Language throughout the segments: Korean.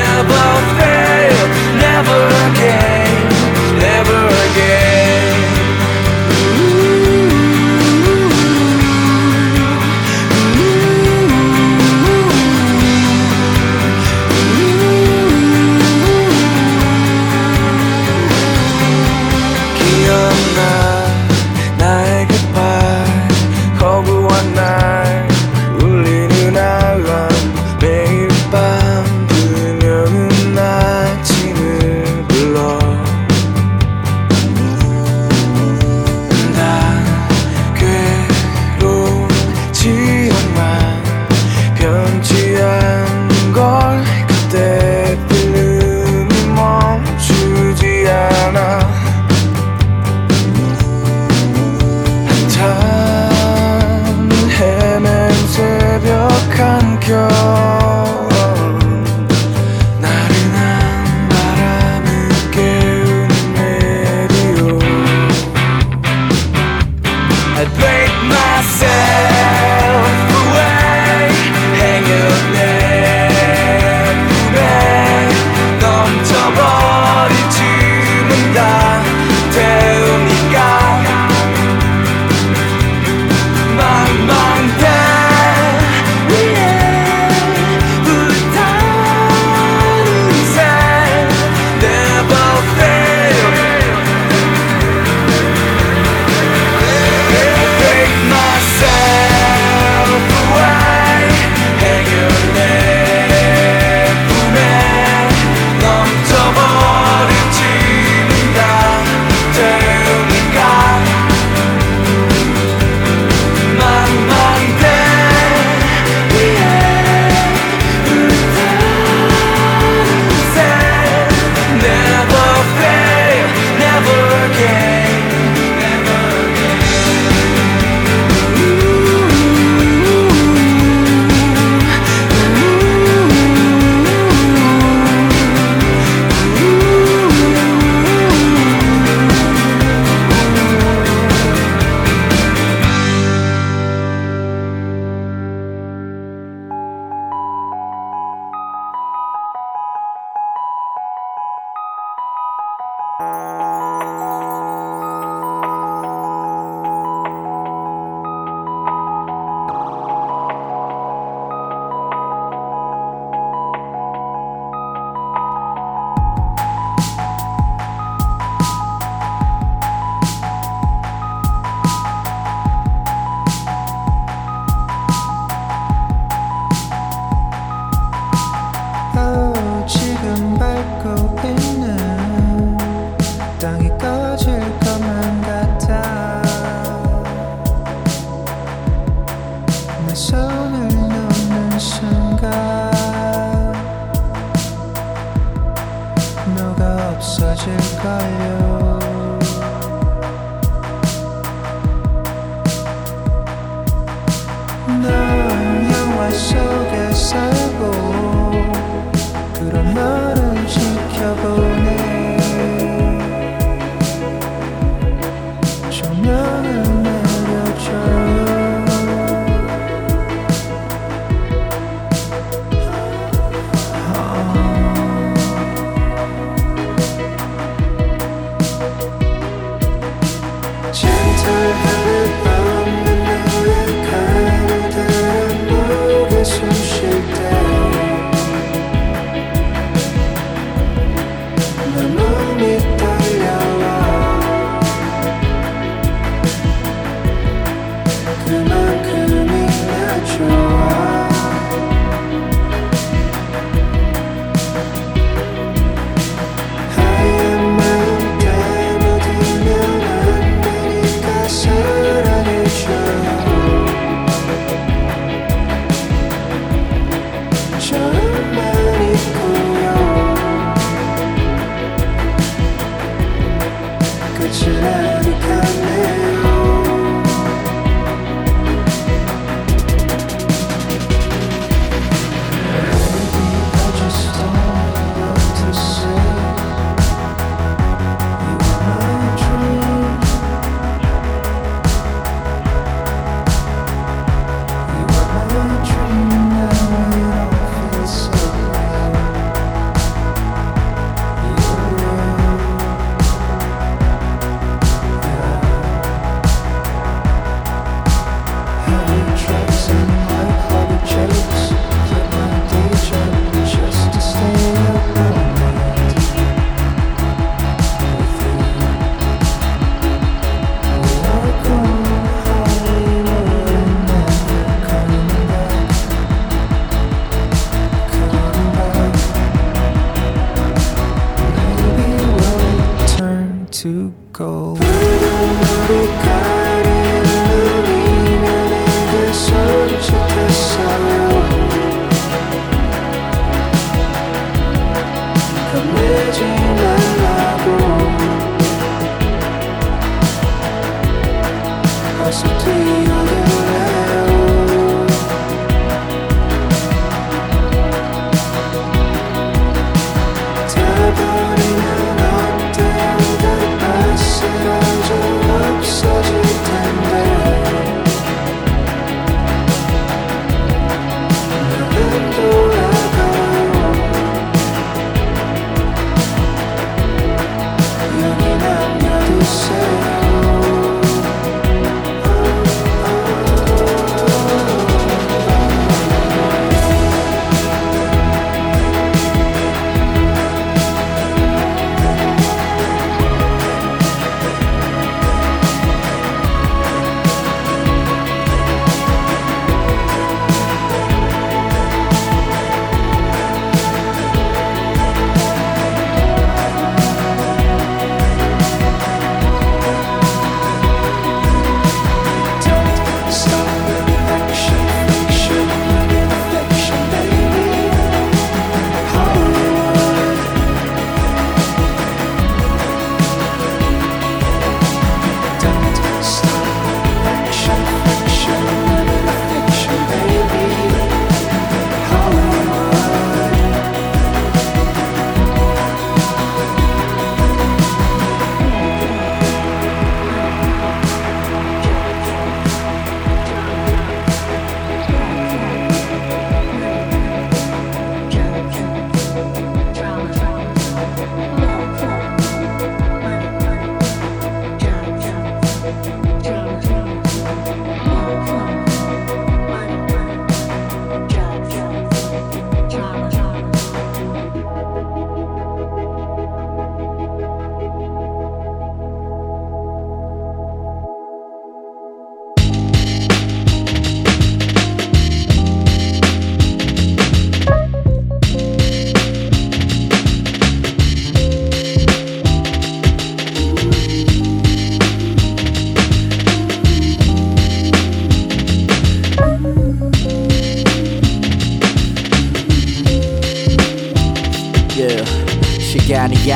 never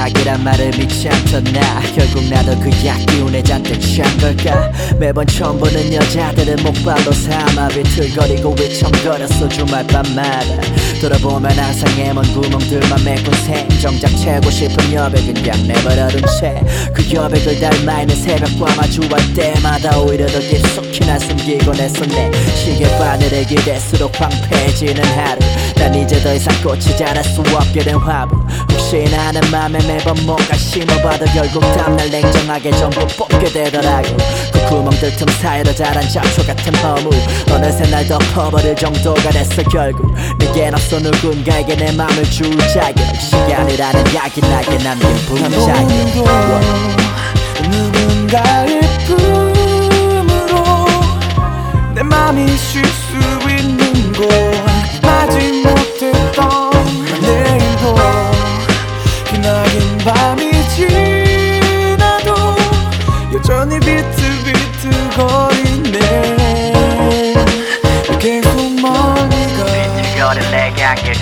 이야기란 말을 믿지 않던 나 결국 나도 그 약 기운에 잔뜩 취한 걸까? 매번 처음 보는 여자들은 목발로 삼아 비틀거리고 위청거렸어 주말밤마다 돌아보면 항상 애먼 구멍들만 메꾼 셈 정작 채고 싶은 여백은 그냥 내버려둔 채 그 여백을 닮아 있는 새벽과 마주할 때마다 오히려 더 깊숙이 날 숨기곤 했었네 시계 바늘에 기댈수록 황폐해지는 하루. 난 이제 더 이상 꽂히지 않을 수 없게 된 화분. 혹시나 하는 맘에 매번 뭔가 심어봐도 결국 다음날 냉정하게 전부 뽑게 되더라고. 그 구멍들 틈 사이로 자란 잡초 같은 허무. 어느새 날 덮어버릴 정도가 됐어 결국. 내겐 없어 누군가에게 내 맘을 줄 자격 시간이라는 약인하게 남긴 오늘도 누군가의 품으로 내 맘이 쉴 수 있는 곳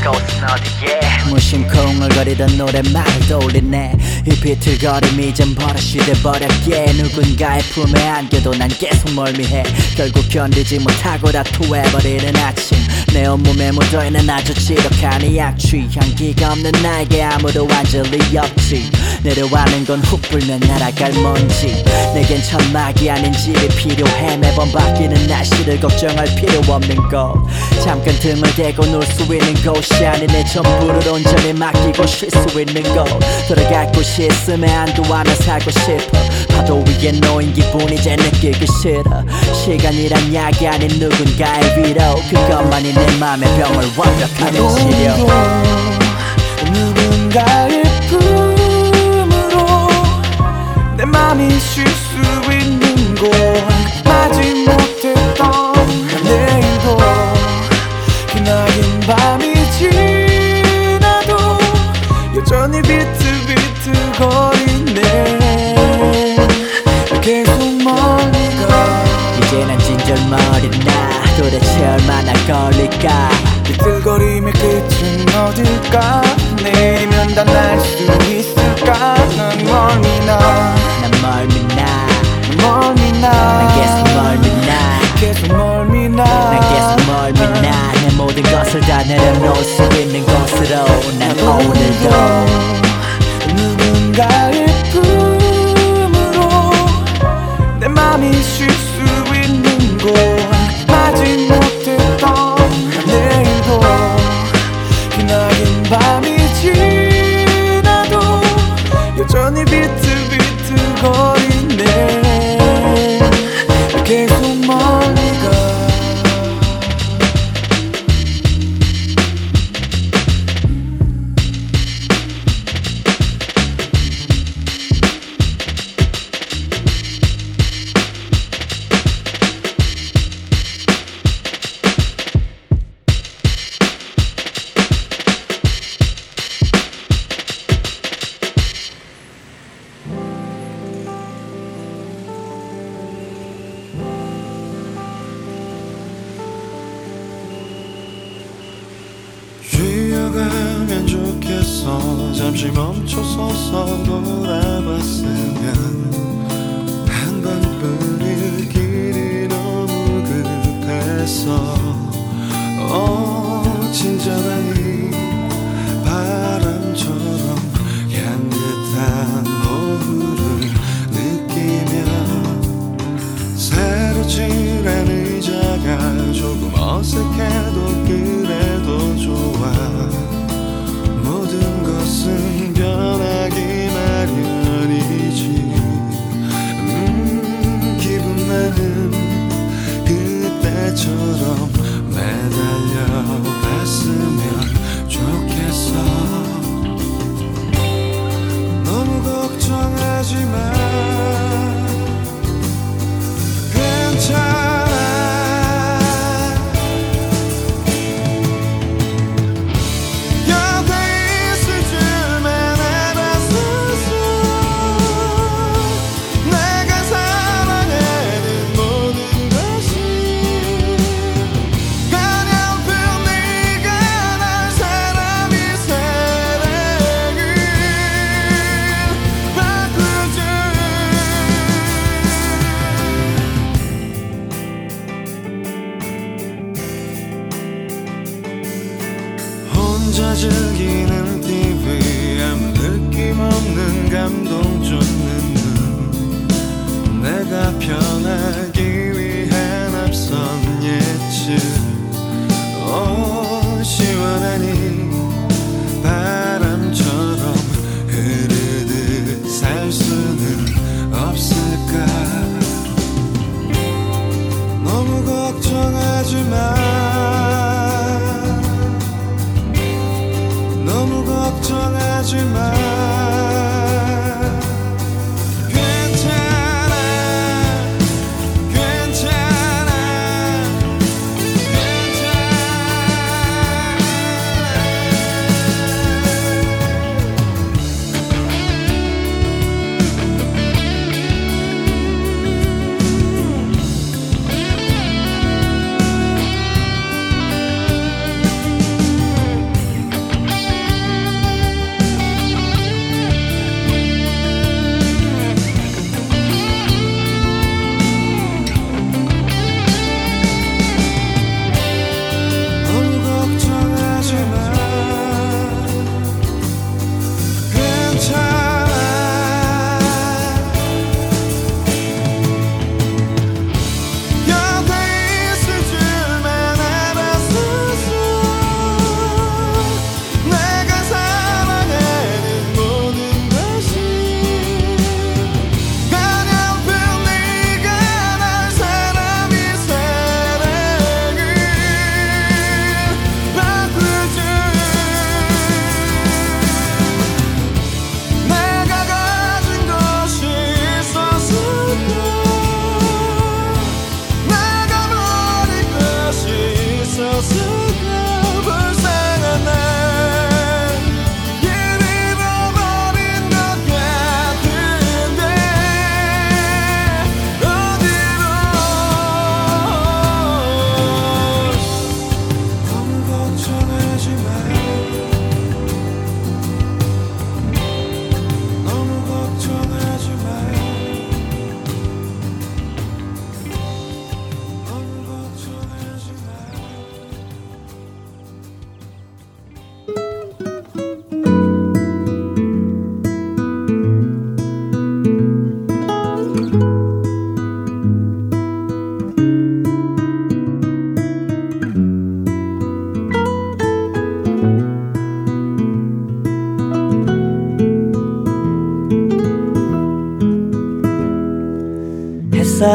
곳은 어디에 무심코 웅얼거리던 노랫말을 떠올리네. 이 비틀거림이 이젠 버릇이 돼버렸기에 누군가의 품에 안겨도 난 계속 멀미해. 결국 견디지 못하고 다투해버리는 아침. 내 온몸에 묻어있는 아주 지독한 이 약취. 향기가 없는 나에게 아무도 리 없지. 내려가는 건 훅 불면 날아갈 먼지. 내겐 천막이 아닌 집이 필요해. 매번 바뀌는 날씨를 걱정할 필요 없는 곳 잠깐 등을 대고 놀 수 있는 곳이 아닌 내 전부를 온전히 맡기고 쉴 수 있는 곳 돌아갈 곳이 있음에 안도하며 살고 싶어. 파도 위에 놓인 기분 이제 느끼기 싫어. 시간이란 약이 아닌 누군가의 위로. 그것만이 내 맘의 병을 완벽하게 치료 오늘도 누군가의 품으로 내 맘이 쉴 수 있는 곳. 마지 못했 걸릴까. 비틀거림의 끝은 어딜까? 내일이면 다 날 수 있을까? 난 멀미나. 난 멀미나. 멀미나. 난 계속 멀미나. 계속 멀미나. 난 계속 멀미나. 내 모든 것을 다 내려놓을 수 있는 곳으로 난 오늘도 누군가의 품으로 내 맘이 쉴 하지 마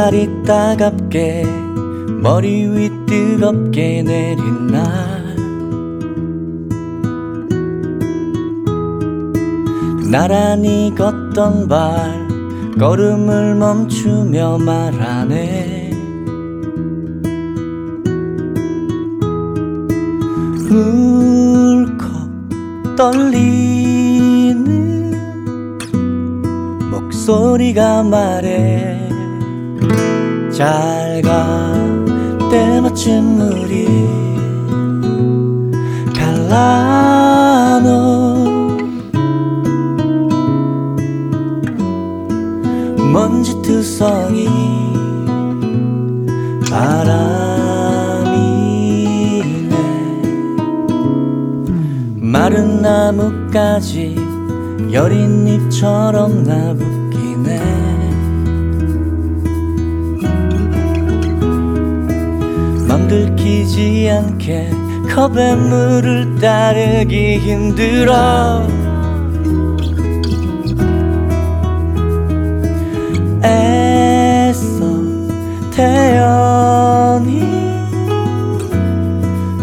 햇살이 따갑게 머리 위 뜨겁게 내린 날 나란히 걷던 발 걸음을 멈추며 말하네. 울컥 떨리는 목소리가 말해 잘가 때마침 우리 갈라노. 먼지투성이 바람이네. 마른 나뭇가지 여린 잎처럼 나붓 들키지 않게 컵에 물을 따르기 힘들어. 애써 태연히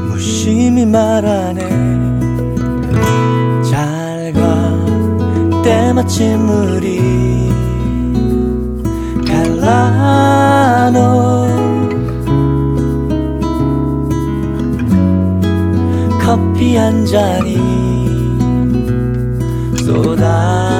무심히 말하네. 잘가 때마침 우리 커피 한 잔이 쏟아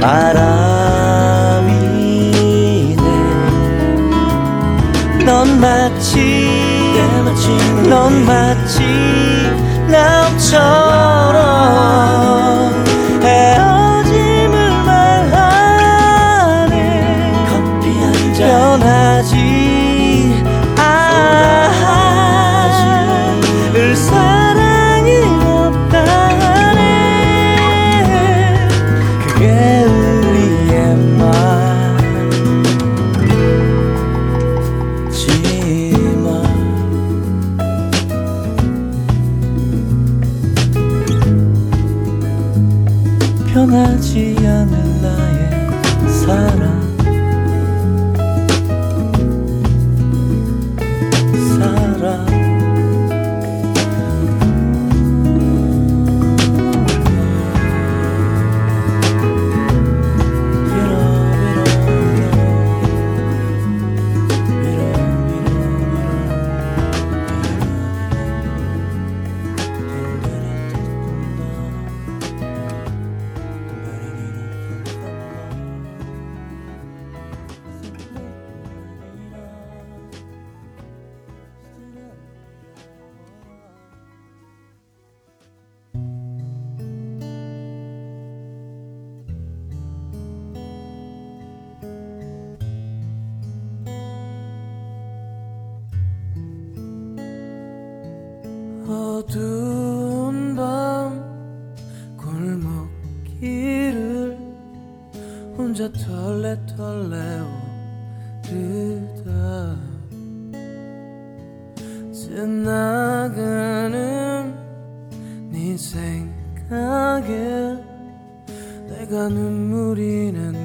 바람이네. 넌 예, 마치 넌 마치 나처럼. 어두운 밤 골목길을 혼자 털레털레 오르다. 지나가는 네 생각에 내가 눈물이 난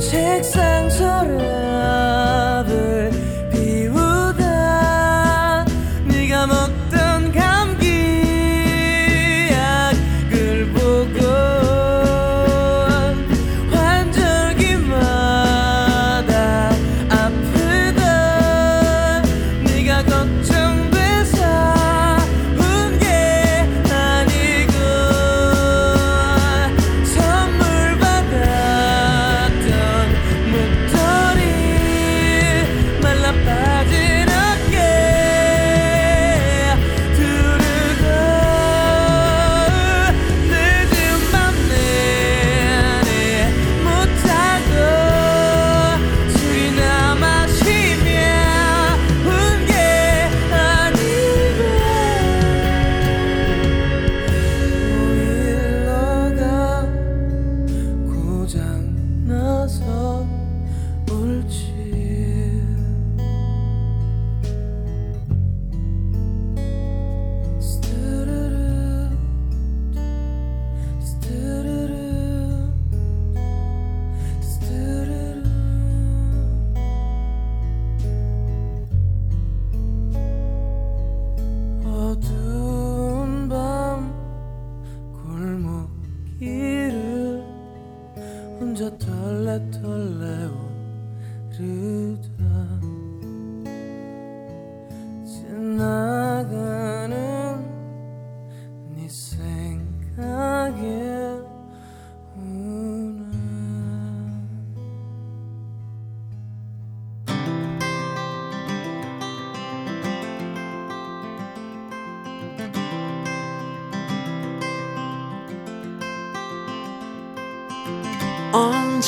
책상처럼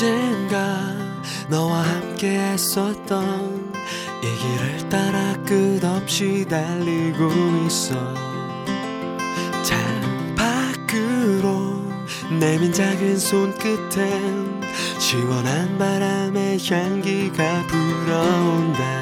언젠가 너와 함께 했었던 얘기를 따라 끝없이 달리고 있어. 창 밖으로 내민 작은 손끝엔 시원한 바람의 향기가 불어온다.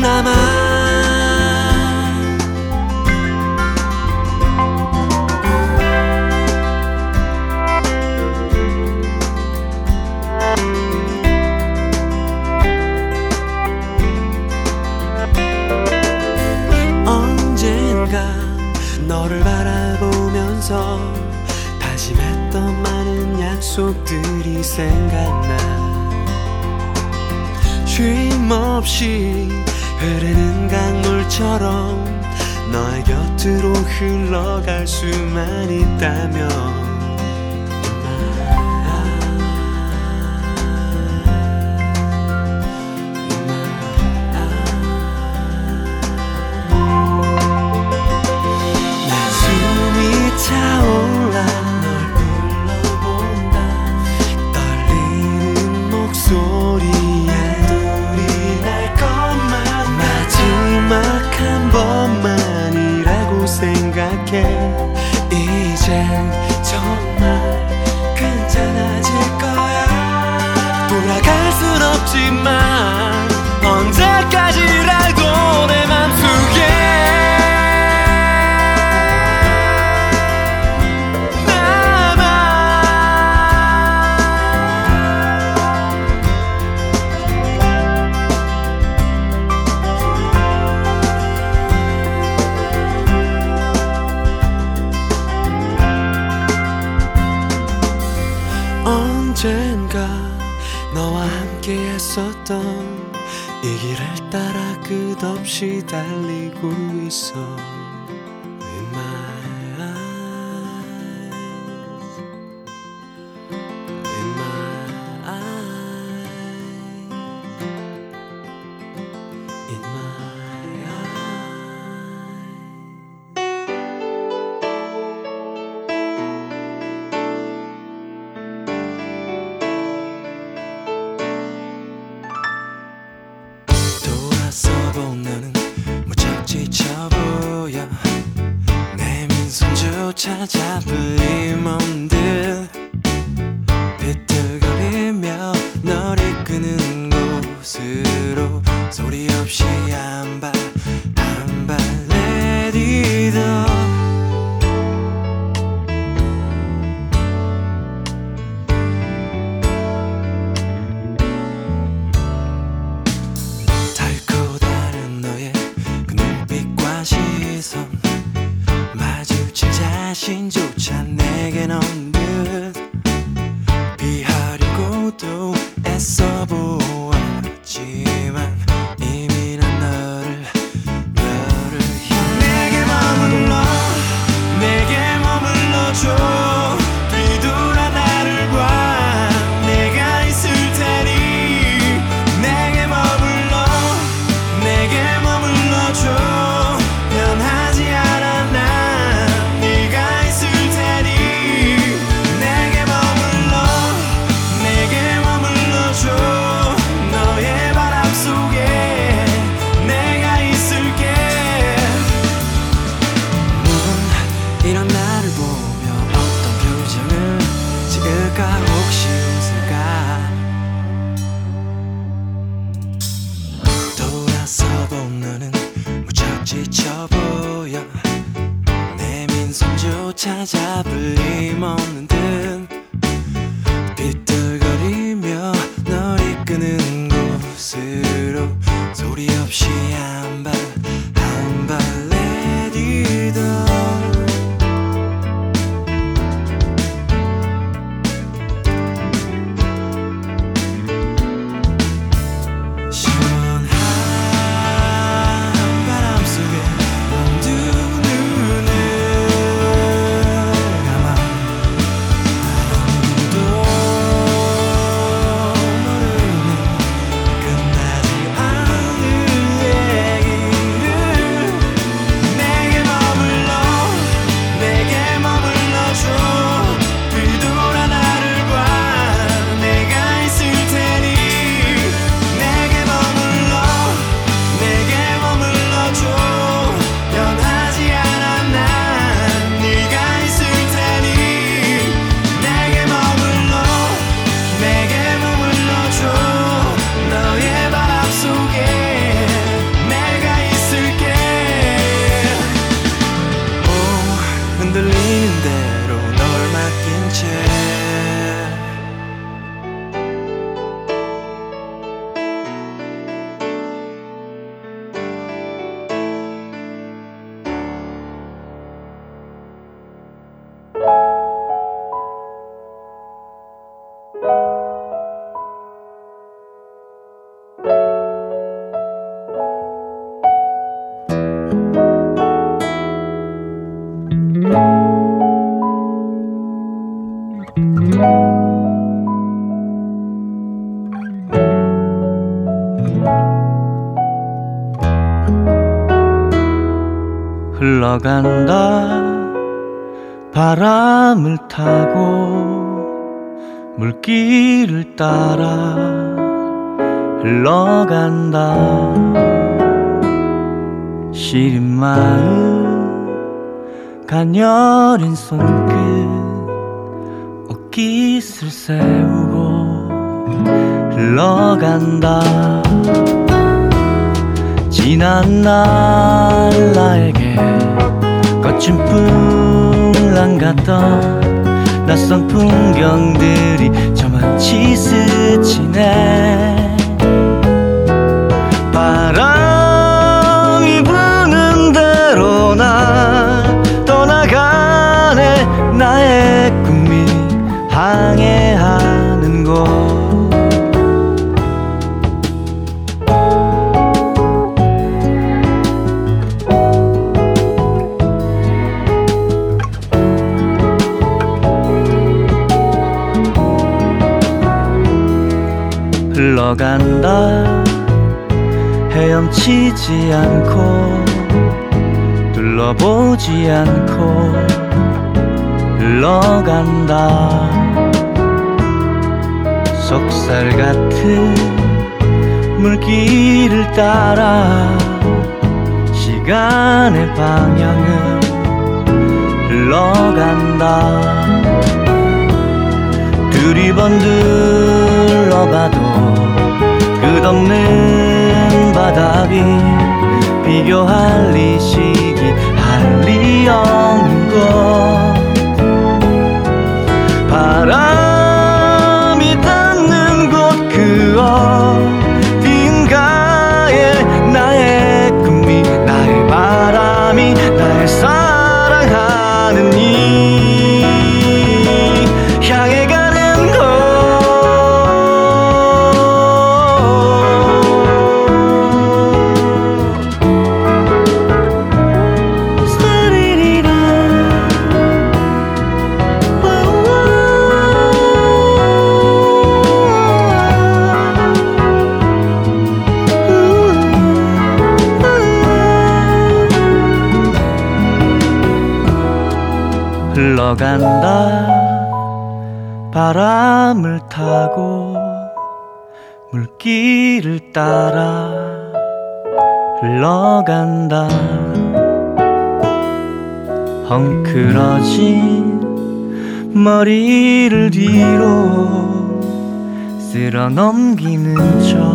남아 달리고 있어. 흘러간다. 바람을 타고 물길을 따라 흘러간다. 시린 마음 가녀린 손끝 옷깃을 세우고 흘러간다. 지난 날 나에게 풍랑 같던 낯선 풍경들이 저만치 스치네. 바람이 부는 대로 나 떠나가네. 나의 꿈이 항해 흘러간다. 헤엄치지 않고 둘러보지 않고 흘러간다. 속살 같은 물길을 따라 시간의 방향을 흘러간다. 두리번 둘러봐도 끝없는 바닥이 비교할 리 시기 할리 없는 것 바람이 닿는 곳 그어 흘러간다. 바람을 타고 물길을 따라 흘러간다. 헝클어진 머리를 뒤로 쓸어 넘기는 저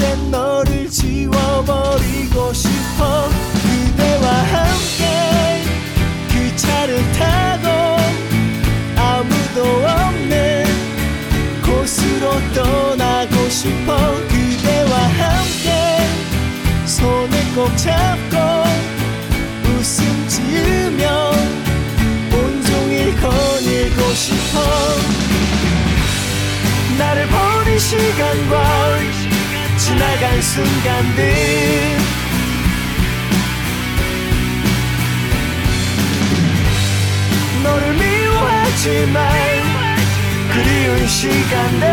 이제 너를 지워버리고 싶어 그대와 함께 그 차를 타고 아무도 없는 곳으로 떠나고 싶어 그대와 함께 손을 꼭 잡고 웃음 지으며 온종일 거닐고 싶어 나를 버린 시간과 지나간 순간들. 너를 미워하지만 그리운 시간들.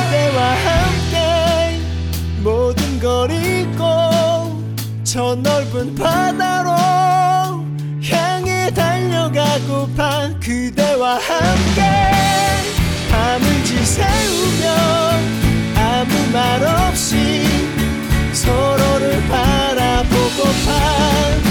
그대와 함께 모든 걸 잊고 저 넓은 바다로 향해 달려가고파 그대와 함께 말 없이 서로를 바라보고파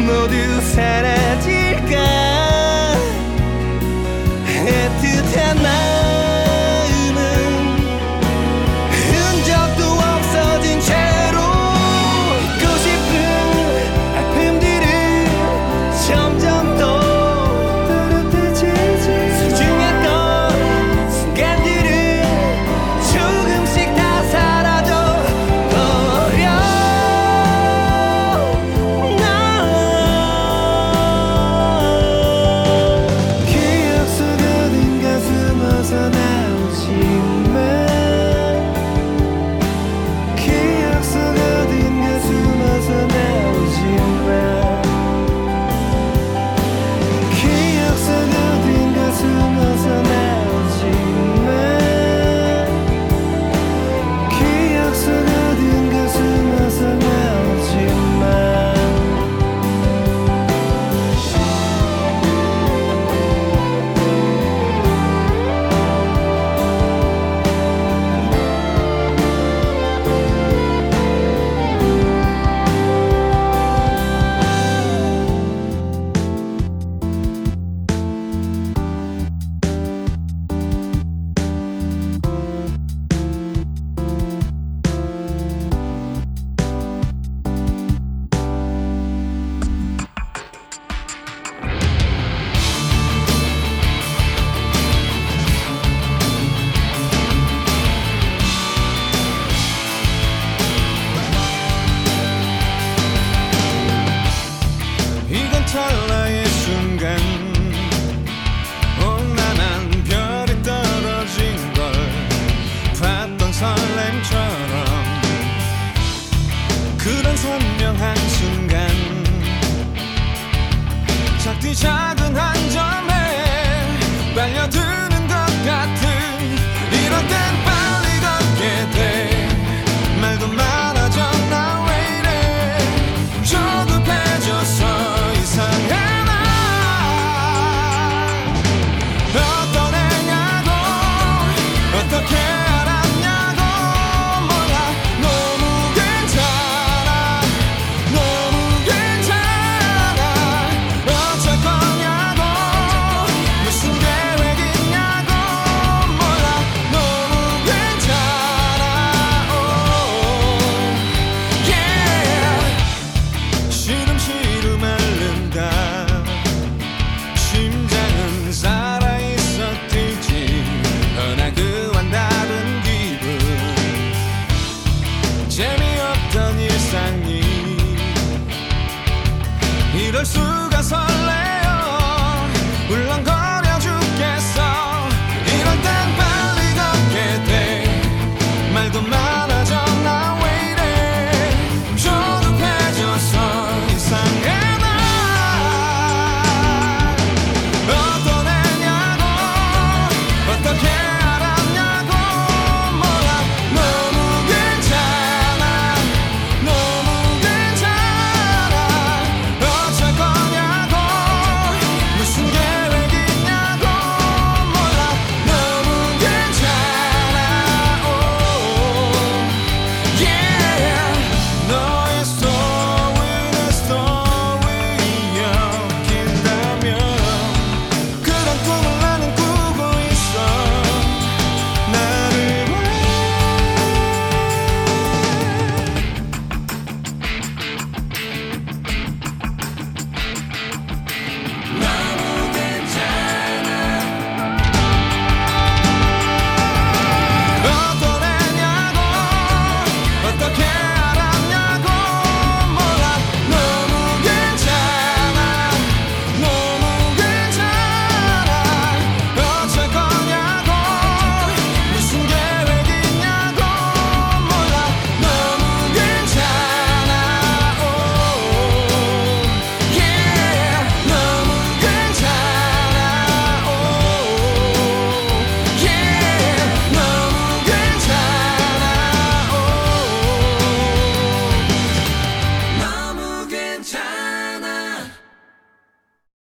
모두 사라질까